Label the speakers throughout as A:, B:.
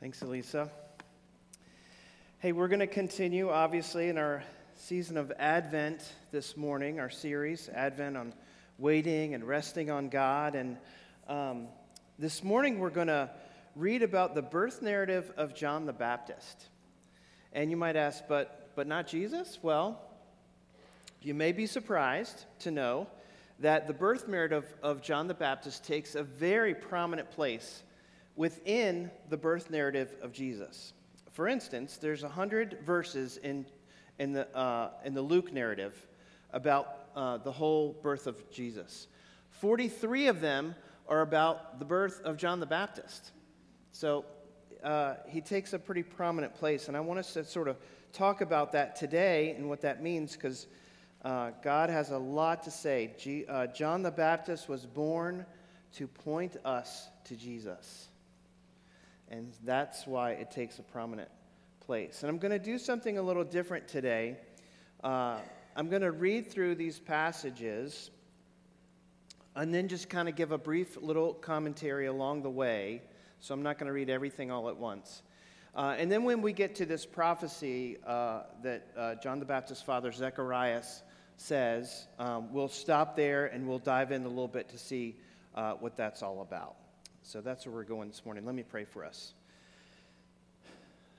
A: Thanks, Elisa. Hey, we're going to continue, obviously, in our season of Advent this morning, our series, Advent on waiting and resting on God. And um, this morning, we're going to read about the birth narrative of John the Baptist. And you might ask, but, but not Jesus? Well, you may be surprised to know that the birth narrative of John the Baptist takes a very prominent place within the birth narrative of Jesus. For instance, there's 100 verses in, in, the, uh, in the Luke narrative about uh, the whole birth of Jesus. 43 of them are about the birth of John the Baptist. So uh, he takes a pretty prominent place, and I want us to sort of talk about that today and what that means because uh, God has a lot to say. G- uh, John the Baptist was born to point us to Jesus. And that's why it takes a prominent place. And I'm going to do something a little different today. Uh, I'm going to read through these passages and then just kind of give a brief little commentary along the way. So I'm not going to read everything all at once. Uh, and then when we get to this prophecy uh, that uh, John the Baptist's father, Zacharias, says, um, we'll stop there and we'll dive in a little bit to see uh, what that's all about. So that's where we're going this morning. Let me pray for us.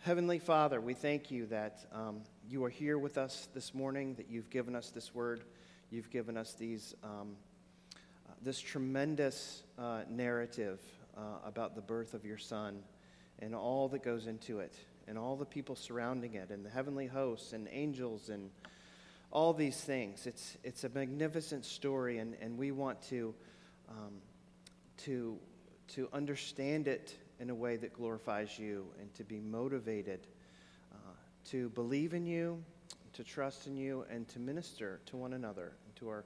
A: Heavenly Father, we thank you that um, you are here with us this morning, that you've given us this word, you've given us these, um, uh, this tremendous uh, narrative uh, about the birth of your Son and all that goes into it, and all the people surrounding it, and the heavenly hosts and angels and all these things. It's, it's a magnificent story, and, and we want to, um, to to understand it in a way that glorifies you and to be motivated uh, to believe in you, to trust in you, and to minister to one another and to our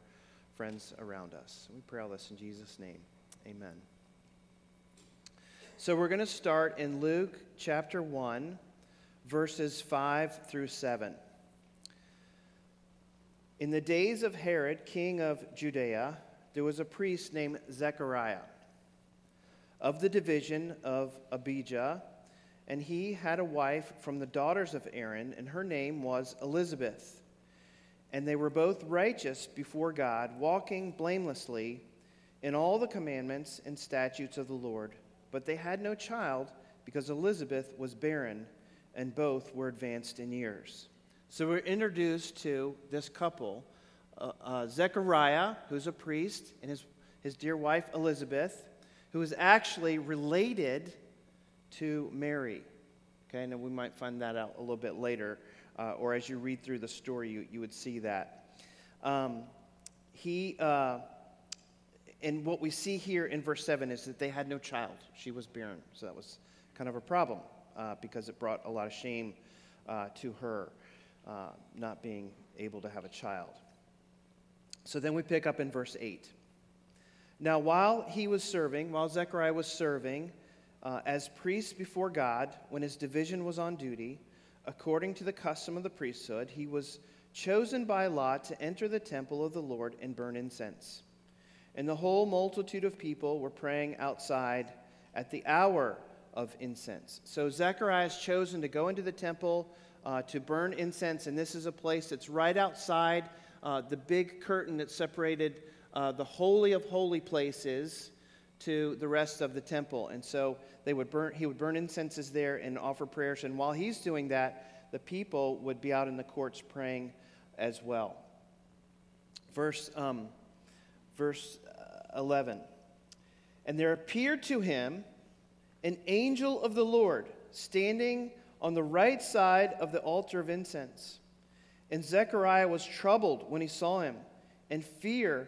A: friends around us. We pray all this in Jesus' name. Amen. So we're going to start in Luke chapter 1, verses 5 through 7. In the days of Herod, king of Judea, there was a priest named Zechariah of the division of Abijah, and he had a wife from the daughters of Aaron, and her name was Elizabeth. And they were both righteous before God, walking blamelessly in all the commandments and statutes of the Lord. But they had no child because Elizabeth was barren, and both were advanced in years. So we're introduced to this couple uh, uh, Zechariah, who's a priest, and his, his dear wife Elizabeth who is actually related to Mary. Okay, and we might find that out a little bit later, uh, or as you read through the story, you, you would see that. Um, he, uh, and what we see here in verse 7 is that they had no child. She was barren. So that was kind of a problem uh, because it brought a lot of shame uh, to her uh, not being able to have a child. So then we pick up in verse 8. Now, while he was serving, while Zechariah was serving uh, as priest before God, when his division was on duty, according to the custom of the priesthood, he was chosen by lot to enter the temple of the Lord and burn incense. And the whole multitude of people were praying outside at the hour of incense. So Zechariah is chosen to go into the temple uh, to burn incense, and this is a place that's right outside uh, the big curtain that separated uh, the holy of holy places to the rest of the temple. And so they would burn, he would burn incenses there and offer prayers. And while he's doing that, the people would be out in the courts praying as well. Verse, um, verse uh, 11. And there appeared to him an angel of the Lord standing on the right side of the altar of incense. And Zechariah was troubled when he saw him, and fear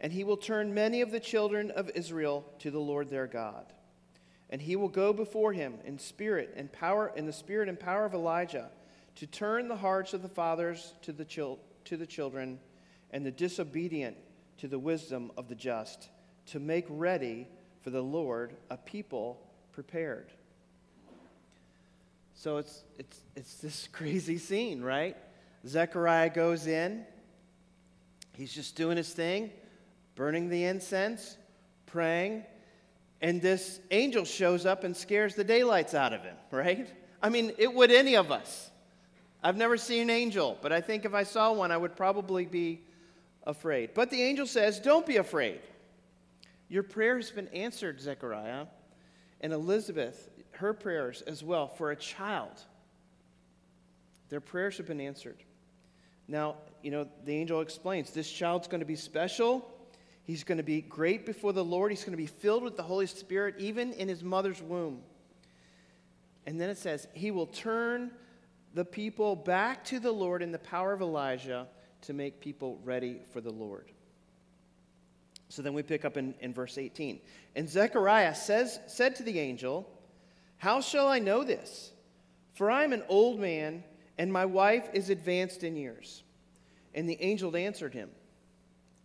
A: and he will turn many of the children of Israel to the Lord their God. and he will go before him in spirit and power in the spirit and power of Elijah to turn the hearts of the fathers to the, chil- to the children and the disobedient to the wisdom of the just to make ready for the Lord a people prepared. So it's, it's, it's this crazy scene, right? Zechariah goes in. He's just doing his thing, burning the incense, praying, and this angel shows up and scares the daylights out of him, right? I mean, it would any of us. I've never seen an angel, but I think if I saw one, I would probably be afraid. But the angel says, Don't be afraid. Your prayer has been answered, Zechariah. And Elizabeth, her prayers as well for a child. Their prayers have been answered. Now, you know, the angel explains this child's going to be special. He's going to be great before the Lord. He's going to be filled with the Holy Spirit, even in his mother's womb. And then it says, He will turn the people back to the Lord in the power of Elijah to make people ready for the Lord. So then we pick up in, in verse 18. And Zechariah says, said to the angel, How shall I know this? For I am an old man, and my wife is advanced in years. And the angel answered him,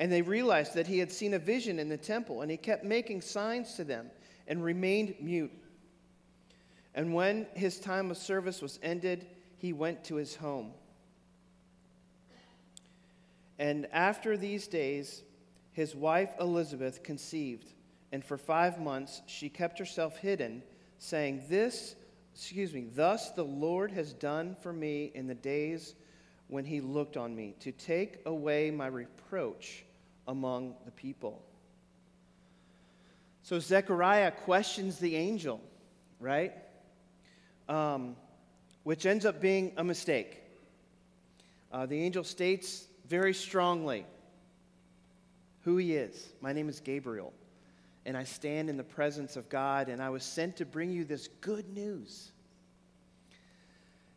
A: And they realized that he had seen a vision in the temple, and he kept making signs to them and remained mute. And when his time of service was ended, he went to his home. And after these days, his wife Elizabeth conceived, and for five months she kept herself hidden, saying, This, excuse me, thus the Lord has done for me in the days when he looked on me, to take away my reproach among the people. So Zechariah questions the angel, right? Um, which ends up being a mistake. Uh, the angel states very strongly who he is. My name is Gabriel, and I stand in the presence of God, and I was sent to bring you this good news.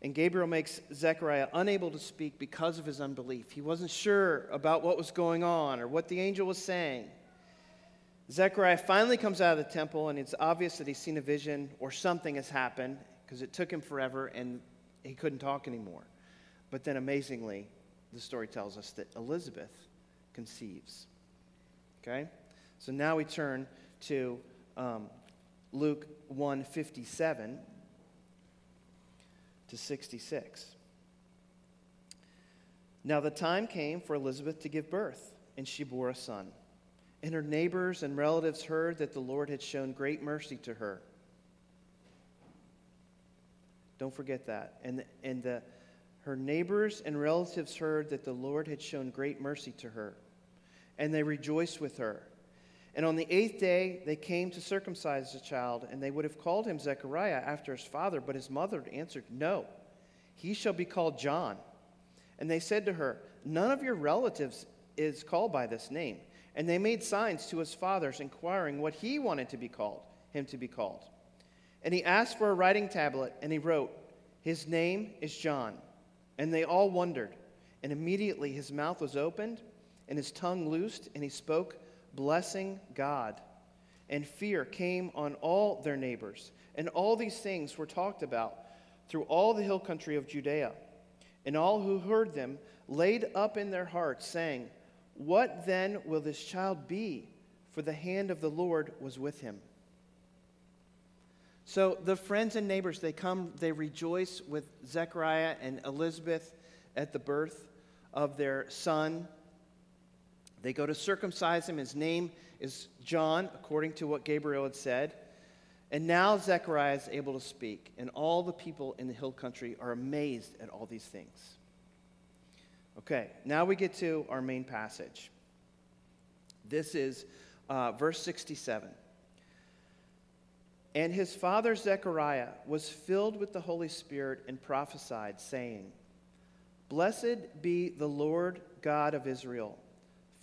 A: And Gabriel makes Zechariah unable to speak because of his unbelief. He wasn't sure about what was going on or what the angel was saying. Zechariah finally comes out of the temple, and it's obvious that he's seen a vision or something has happened because it took him forever and he couldn't talk anymore. But then amazingly, the story tells us that Elizabeth conceives. Okay? So now we turn to um, Luke 157 to 66. Now the time came for Elizabeth to give birth, and she bore a son. And her neighbors and relatives heard that the Lord had shown great mercy to her. Don't forget that. And, and the, her neighbors and relatives heard that the Lord had shown great mercy to her, and they rejoiced with her. And on the eighth day, they came to circumcise the child, and they would have called him Zechariah after his father, but his mother answered, No, he shall be called John. And they said to her, None of your relatives is called by this name. And they made signs to his fathers, inquiring what he wanted to be called, him to be called. And he asked for a writing tablet, and he wrote, His name is John. And they all wondered. And immediately his mouth was opened, and his tongue loosed, and he spoke blessing God. And fear came on all their neighbors. And all these things were talked about through all the hill country of Judea. And all who heard them laid up in their hearts, saying, What then will this child be? For the hand of the Lord was with him. So the friends and neighbors, they come, they rejoice with Zechariah and Elizabeth at the birth of their son. They go to circumcise him. His name is John, according to what Gabriel had said. And now Zechariah is able to speak, and all the people in the hill country are amazed at all these things. Okay, now we get to our main passage. This is uh, verse 67. And his father Zechariah was filled with the Holy Spirit and prophesied, saying, Blessed be the Lord God of Israel,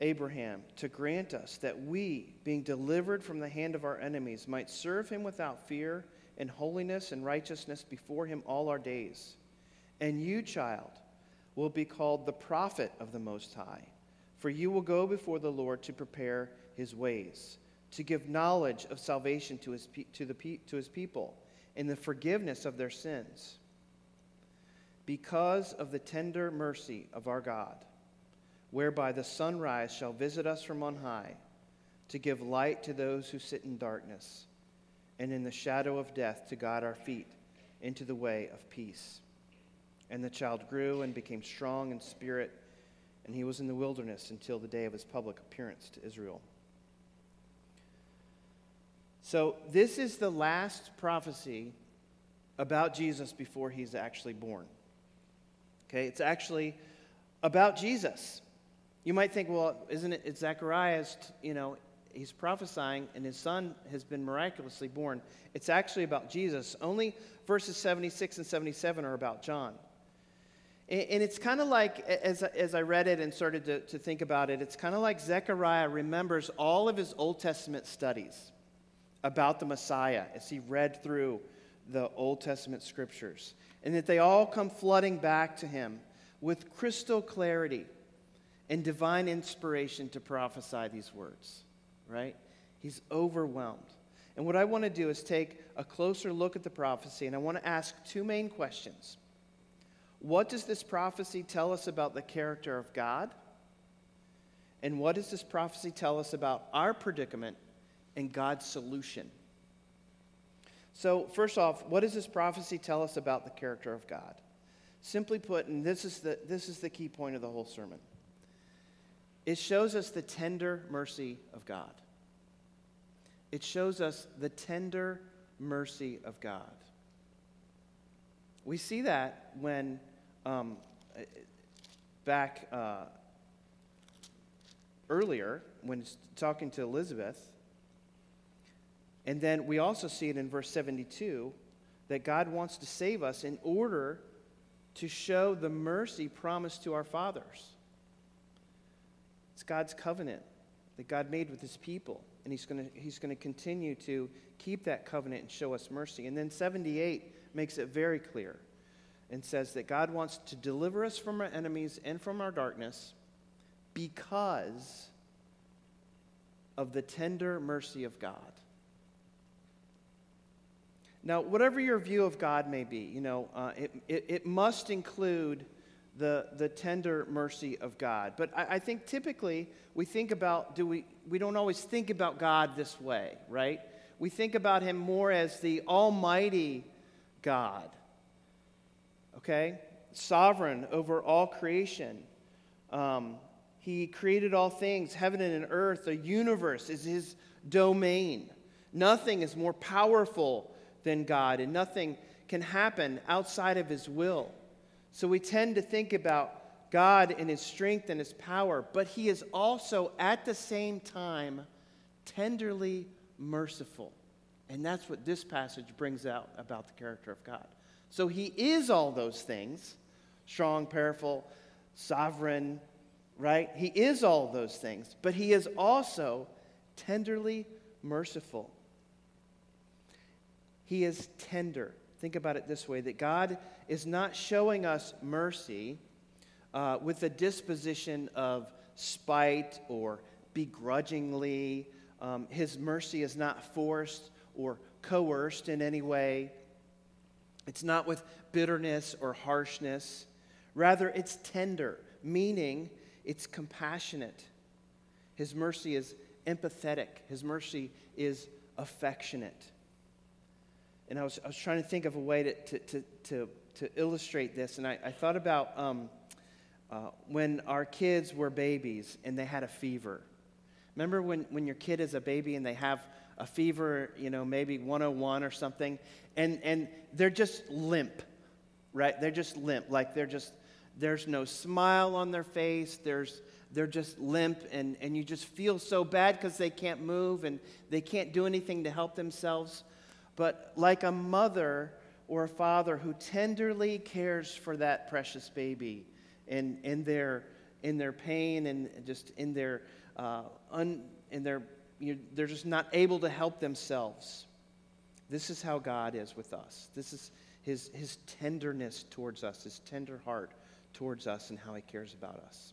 A: Abraham, to grant us that we, being delivered from the hand of our enemies, might serve him without fear in holiness and righteousness before him all our days. And you, child, will be called the prophet of the Most High, for you will go before the Lord to prepare his ways to give knowledge of salvation to his, to, the, to his people in the forgiveness of their sins. Because of the tender mercy of our God, whereby the sunrise shall visit us from on high, to give light to those who sit in darkness, and in the shadow of death to guide our feet into the way of peace. And the child grew and became strong in spirit, and he was in the wilderness until the day of his public appearance to Israel. So, this is the last prophecy about Jesus before he's actually born. Okay, it's actually about Jesus. You might think, well, isn't it? It's Zechariah's, you know, he's prophesying and his son has been miraculously born. It's actually about Jesus. Only verses 76 and 77 are about John. And it's kind of like, as, as I read it and started to, to think about it, it's kind of like Zechariah remembers all of his Old Testament studies about the Messiah as he read through the Old Testament scriptures, and that they all come flooding back to him with crystal clarity and divine inspiration to prophesy these words, right? He's overwhelmed. And what I want to do is take a closer look at the prophecy, and I want to ask two main questions. What does this prophecy tell us about the character of God? And what does this prophecy tell us about our predicament and God's solution. So, first off, what does this prophecy tell us about the character of God? Simply put, and this is the, this is the key point of the whole sermon it shows us the tender mercy of God. It shows us the tender mercy of God. We see that when, um, back uh, earlier, when talking to Elizabeth, and then we also see it in verse 72 that God wants to save us in order to show the mercy promised to our fathers. It's God's covenant that God made with his people, and he's going to he's to continue to keep that covenant and show us mercy. And then 78 makes it very clear and says that God wants to deliver us from our enemies and from our darkness because of the tender mercy of God. Now, whatever your view of God may be, you know, uh, it, it, it, must include the, the tender mercy of God. But I, I, think typically we think about, do we, we don't always think about God this way, right? We think about him more as the almighty God, okay? Sovereign over all creation. Um, he created all things, heaven and earth, the universe is his domain. Nothing is more powerful than God, and nothing can happen outside of His will. So we tend to think about God and His strength and His power, but He is also at the same time tenderly merciful. And that's what this passage brings out about the character of God. So He is all those things strong, powerful, sovereign, right? He is all those things, but He is also tenderly merciful. He is tender. Think about it this way that God is not showing us mercy uh, with a disposition of spite or begrudgingly. Um, his mercy is not forced or coerced in any way. It's not with bitterness or harshness. Rather, it's tender, meaning it's compassionate. His mercy is empathetic, His mercy is affectionate. And I was, I was trying to think of a way to, to, to, to, to illustrate this. And I, I thought about um, uh, when our kids were babies and they had a fever. Remember when, when your kid is a baby and they have a fever, you know, maybe 101 or something, and, and they're just limp, right? They're just limp. Like they're just, there's no smile on their face. There's, they're just limp, and, and you just feel so bad because they can't move and they can't do anything to help themselves. But like a mother or a father who tenderly cares for that precious baby in, in, their, in their pain and just in their, uh, un, in their you know, they're just not able to help themselves. This is how God is with us. This is his, his tenderness towards us, his tender heart towards us, and how he cares about us.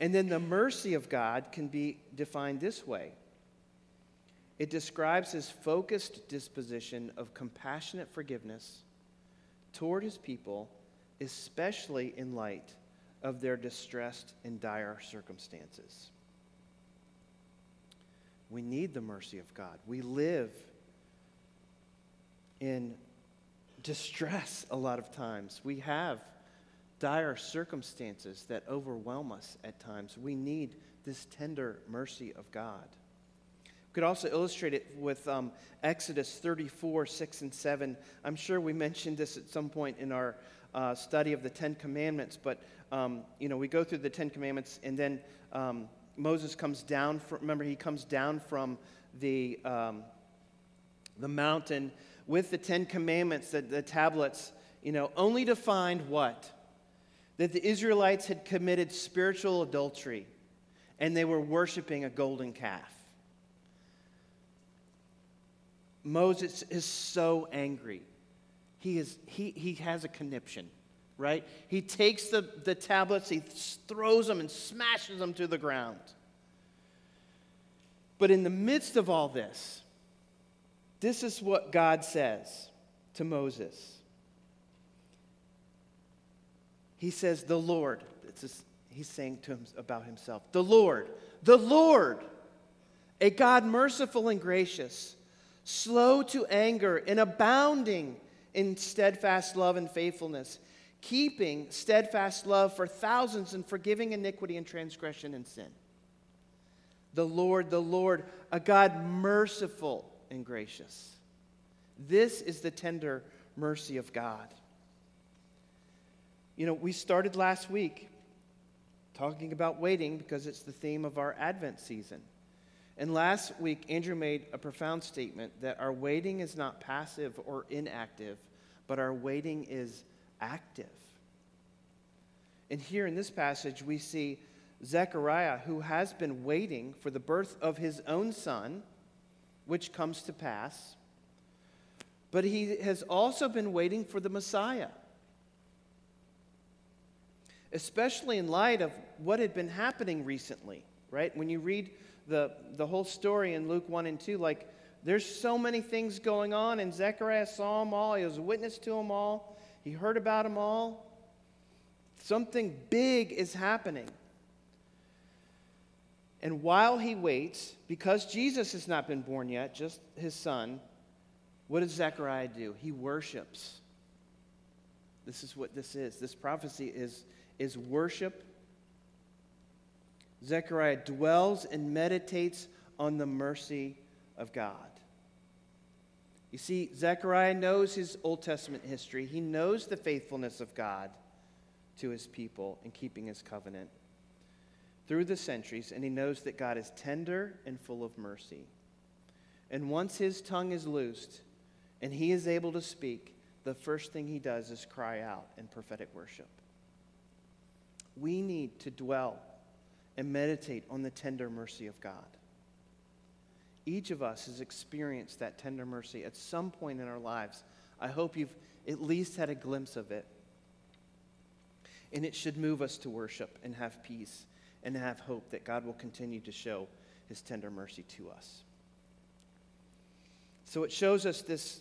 A: And then the mercy of God can be defined this way it describes his focused disposition of compassionate forgiveness toward his people, especially in light of their distressed and dire circumstances. We need the mercy of God. We live in distress a lot of times. We have dire circumstances that overwhelm us at times. We need this tender mercy of God. Could also illustrate it with um, Exodus 34, 6, and 7. I'm sure we mentioned this at some point in our uh, study of the Ten Commandments, but um, you know, we go through the Ten Commandments and then um, Moses comes down from, remember, he comes down from the, um, the mountain with the Ten Commandments, the, the tablets, you know, only to find what? That the Israelites had committed spiritual adultery and they were worshiping a golden calf. Moses is so angry. He, is, he, he has a conniption right? He takes the, the tablets, he throws them and smashes them to the ground. But in the midst of all this, this is what God says to Moses. He says, The Lord, he's saying to him about himself, the Lord, the Lord, a God merciful and gracious, slow to anger and abounding in steadfast love and faithfulness keeping steadfast love for thousands and forgiving iniquity and transgression and sin. The Lord, the Lord, a God merciful and gracious. This is the tender mercy of God. You know, we started last week talking about waiting because it's the theme of our Advent season. And last week, Andrew made a profound statement that our waiting is not passive or inactive, but our waiting is active. And here in this passage, we see Zechariah, who has been waiting for the birth of his own son, which comes to pass, but he has also been waiting for the Messiah. Especially in light of what had been happening recently, right? When you read the, the whole story in Luke 1 and 2, like there's so many things going on, and Zechariah saw them all, he was a witness to them all. He heard about them all. Something big is happening. And while he waits, because Jesus has not been born yet, just his son, what does Zechariah do? He worships. This is what this is. This prophecy is, is worship. Zechariah dwells and meditates on the mercy of God. You see, Zechariah knows his Old Testament history, he knows the faithfulness of God to his people in keeping his covenant through the centuries, and he knows that God is tender and full of mercy. And once his tongue is loosed and he is able to speak, the first thing he does is cry out in prophetic worship. We need to dwell and meditate on the tender mercy of God. Each of us has experienced that tender mercy at some point in our lives. I hope you've at least had a glimpse of it. And it should move us to worship and have peace and have hope that God will continue to show his tender mercy to us. So it shows us this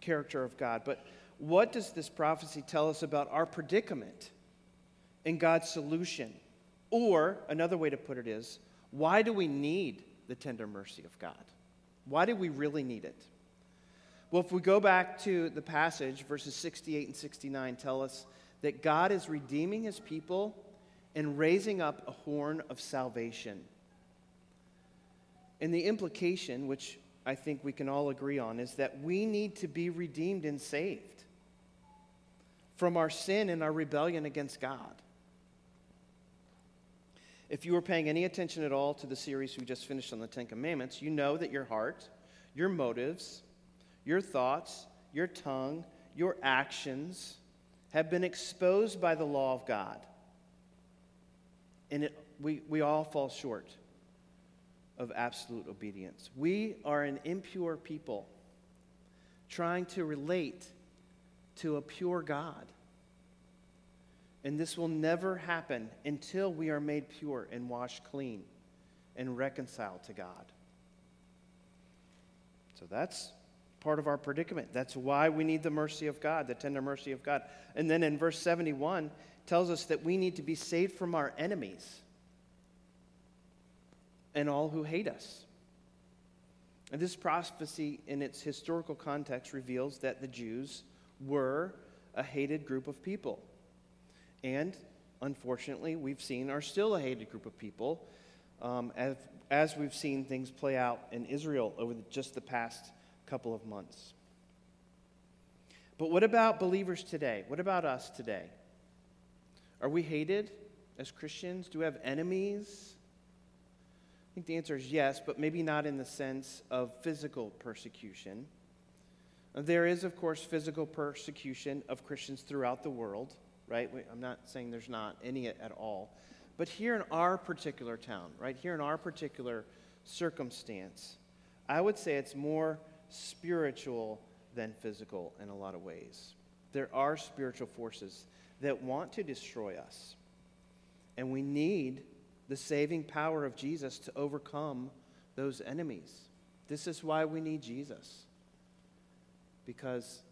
A: character of God. But what does this prophecy tell us about our predicament and God's solution? Or another way to put it is, why do we need the tender mercy of God. Why do we really need it? Well, if we go back to the passage, verses 68 and 69 tell us that God is redeeming his people and raising up a horn of salvation. And the implication, which I think we can all agree on, is that we need to be redeemed and saved from our sin and our rebellion against God. If you were paying any attention at all to the series we just finished on the Ten Commandments, you know that your heart, your motives, your thoughts, your tongue, your actions have been exposed by the law of God. And it, we, we all fall short of absolute obedience. We are an impure people trying to relate to a pure God. And this will never happen until we are made pure and washed clean and reconciled to God. So that's part of our predicament. That's why we need the mercy of God, the tender mercy of God. And then in verse 71 tells us that we need to be saved from our enemies and all who hate us. And this prophecy, in its historical context, reveals that the Jews were a hated group of people. And unfortunately, we've seen are still a hated group of people um, as, as we've seen things play out in Israel over the, just the past couple of months. But what about believers today? What about us today? Are we hated as Christians? Do we have enemies? I think the answer is yes, but maybe not in the sense of physical persecution. There is, of course, physical persecution of Christians throughout the world, right? I'm not saying there's not any at all. But here in our particular town, right, here in our particular circumstance, I would say it's more spiritual than physical in a lot of ways. There are spiritual forces that want to destroy us. And we need the saving power of Jesus to overcome those enemies. This is why we need Jesus. Because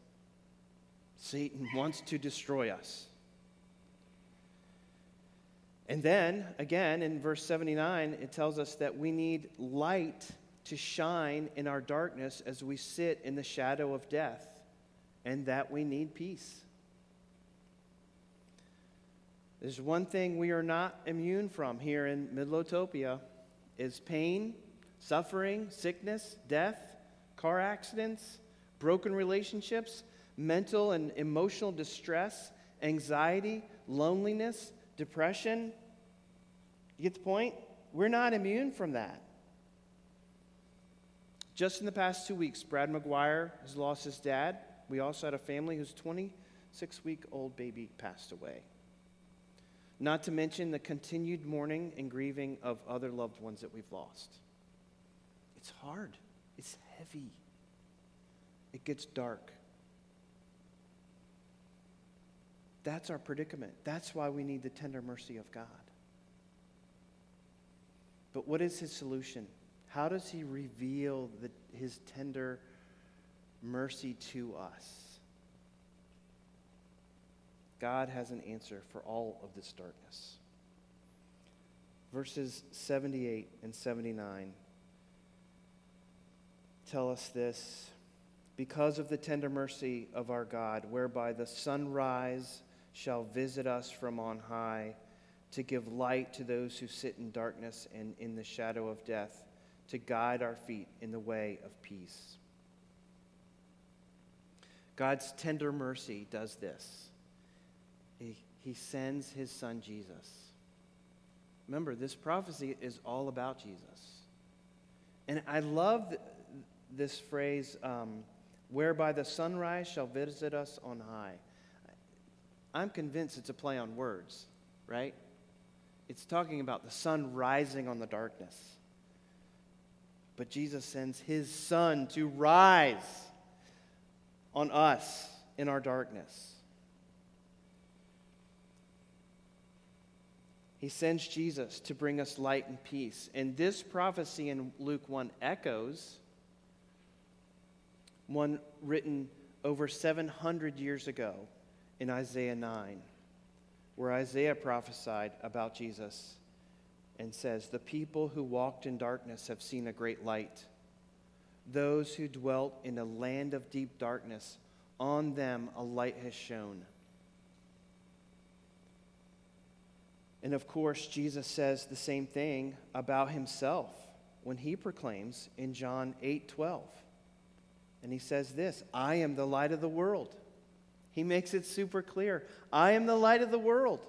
A: Satan wants to destroy us. And then, again, in verse 79, it tells us that we need light to shine in our darkness as we sit in the shadow of death, and that we need peace. There's one thing we are not immune from here in Midlotopia is pain, suffering, sickness, death, car accidents, broken relationships, mental and emotional distress, anxiety, loneliness, depression. You get the point? We're not immune from that. Just in the past two weeks, Brad McGuire has lost his dad. We also had a family whose 26 week old baby passed away. Not to mention the continued mourning and grieving of other loved ones that we've lost. It's hard, it's heavy, it gets dark. That's our predicament. That's why we need the tender mercy of God. But what is his solution? How does he reveal the, his tender mercy to us? God has an answer for all of this darkness. Verses 78 and 79 tell us this because of the tender mercy of our God, whereby the sunrise shall visit us from on high to give light to those who sit in darkness and in the shadow of death to guide our feet in the way of peace. God's tender mercy does this. He, he sends his son Jesus. Remember, this prophecy is all about Jesus. And I love this phrase, um, whereby the sunrise shall visit us on high. I'm convinced it's a play on words, right? It's talking about the sun rising on the darkness. But Jesus sends his Son to rise on us in our darkness. He sends Jesus to bring us light and peace. And this prophecy in Luke 1 echoes one written over 700 years ago in Isaiah 9, where Isaiah prophesied about Jesus and says, The people who walked in darkness have seen a great light. those who dwelt in a land of deep darkness. On them a light has shone. And of course, Jesus says the same thing about himself when he proclaims in John 8 12. And he says this I am the light of the world. He makes it super clear I am the light of the world.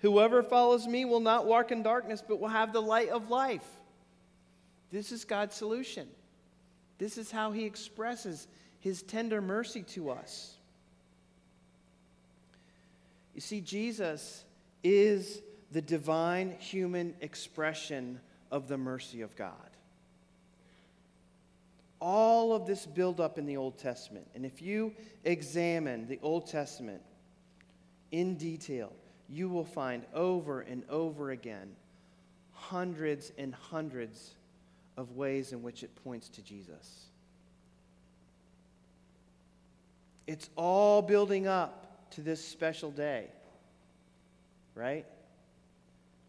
A: Whoever follows me will not walk in darkness, but will have the light of life. This is God's solution. This is how he expresses his tender mercy to us. You see, Jesus is the divine human expression of the mercy of God. All of this buildup in the Old Testament, and if you examine the Old Testament in detail, you will find over and over again hundreds and hundreds of ways in which it points to Jesus. It's all building up to this special day, right?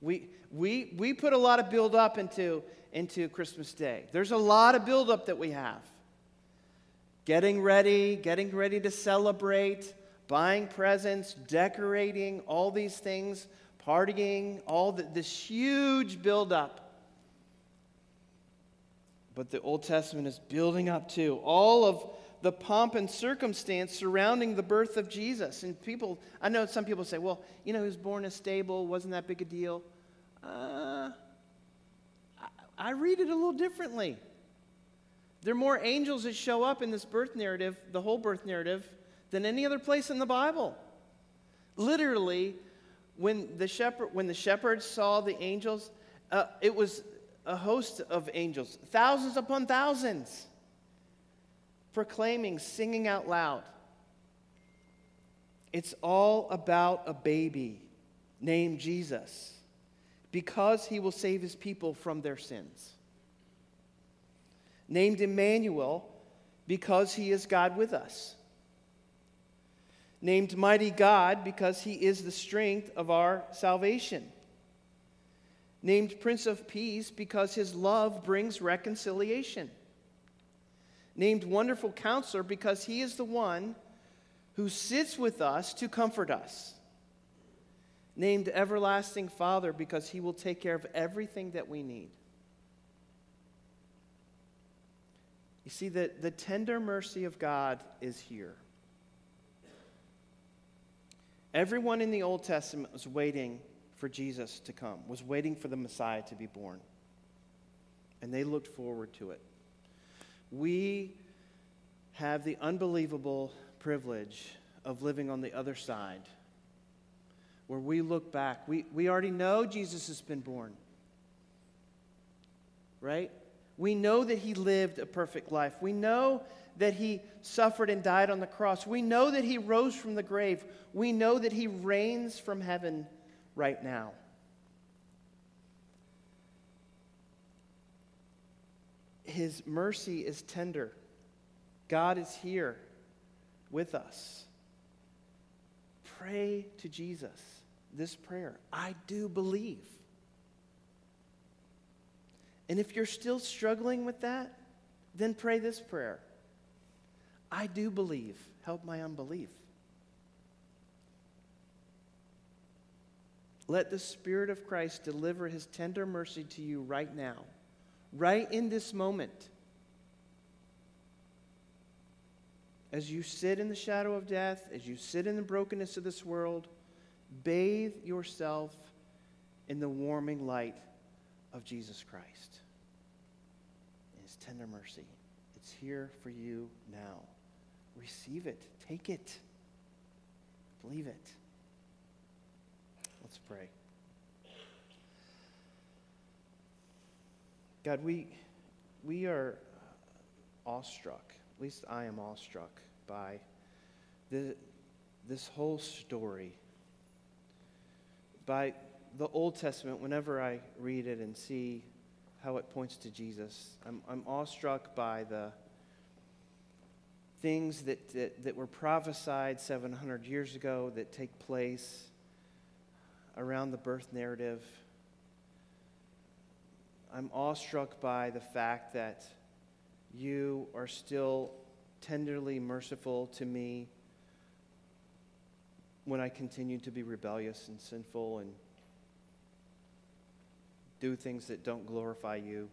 A: We, we, we put a lot of build up into, into Christmas Day. There's a lot of build up that we have. Getting ready, getting ready to celebrate, buying presents, decorating, all these things, partying, all the, this huge build up. But the Old Testament is building up to all of the pomp and circumstance surrounding the birth of Jesus. And people, I know some people say, well, you know, he was born in a stable, wasn't that big a deal? Uh, I, read it a little differently. There are more angels that show up in this birth narrative, the whole birth narrative, than any other place in the Bible. Literally, when the shepherd when the shepherds saw the angels, uh, it was a host of angels, thousands upon thousands, proclaiming, singing out loud. It's all about a baby named Jesus because he will save his people from their sins. Named Emmanuel because he is God with us named Mighty God because he is the strength of our salvation. Named Prince of Peace because his love brings reconciliation. Named Wonderful Counselor because he is the one who sits with us to comfort us. Named Everlasting Father because he will take care of everything that we need. You see, the, the tender mercy of God is here. Everyone in the Old Testament was waiting for Jesus to come, was waiting for the Messiah to be born. And they looked forward to it. We have the unbelievable privilege of living on the other side, where we look back. We, we already know Jesus has been born, right? We know that he lived a perfect life. We know that he suffered and died on the cross. We know that he rose from the grave. We know that he reigns from heaven right now. His mercy is tender. God is here with us. Pray to Jesus this prayer I do believe. And if you're still struggling with that, then pray this prayer I do believe. Help my unbelief. Let the Spirit of Christ deliver his tender mercy to you right now, right in this moment. As you sit in the shadow of death, as you sit in the brokenness of this world, bathe yourself in the warming light of Jesus Christ. His tender mercy. It's here for you now. Receive it, take it, believe it. Let's pray. God, we, we are awestruck, at least I am awestruck by the, this whole story. By the Old Testament, whenever I read it and see how it points to Jesus, I'm, I'm awestruck by the things that, that, that were prophesied 700 years ago that take place around the birth narrative. I'm awestruck by the fact that you are still tenderly merciful to me when I continue to be rebellious and sinful and do things that don't glorify you.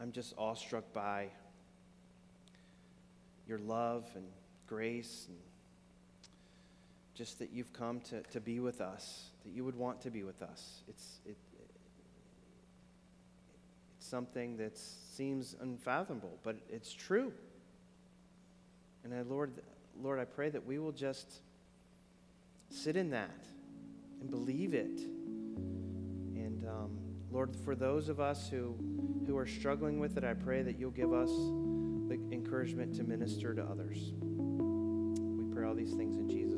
A: I'm just awestruck by your love and grace and just that you've come to, to be with us, that you would want to be with us. It's, it, it's something that seems unfathomable, but it's true. And I, Lord, Lord, I pray that we will just sit in that and believe it. And um, Lord, for those of us who, who are struggling with it, I pray that you'll give us the encouragement to minister to others. We pray all these things in Jesus'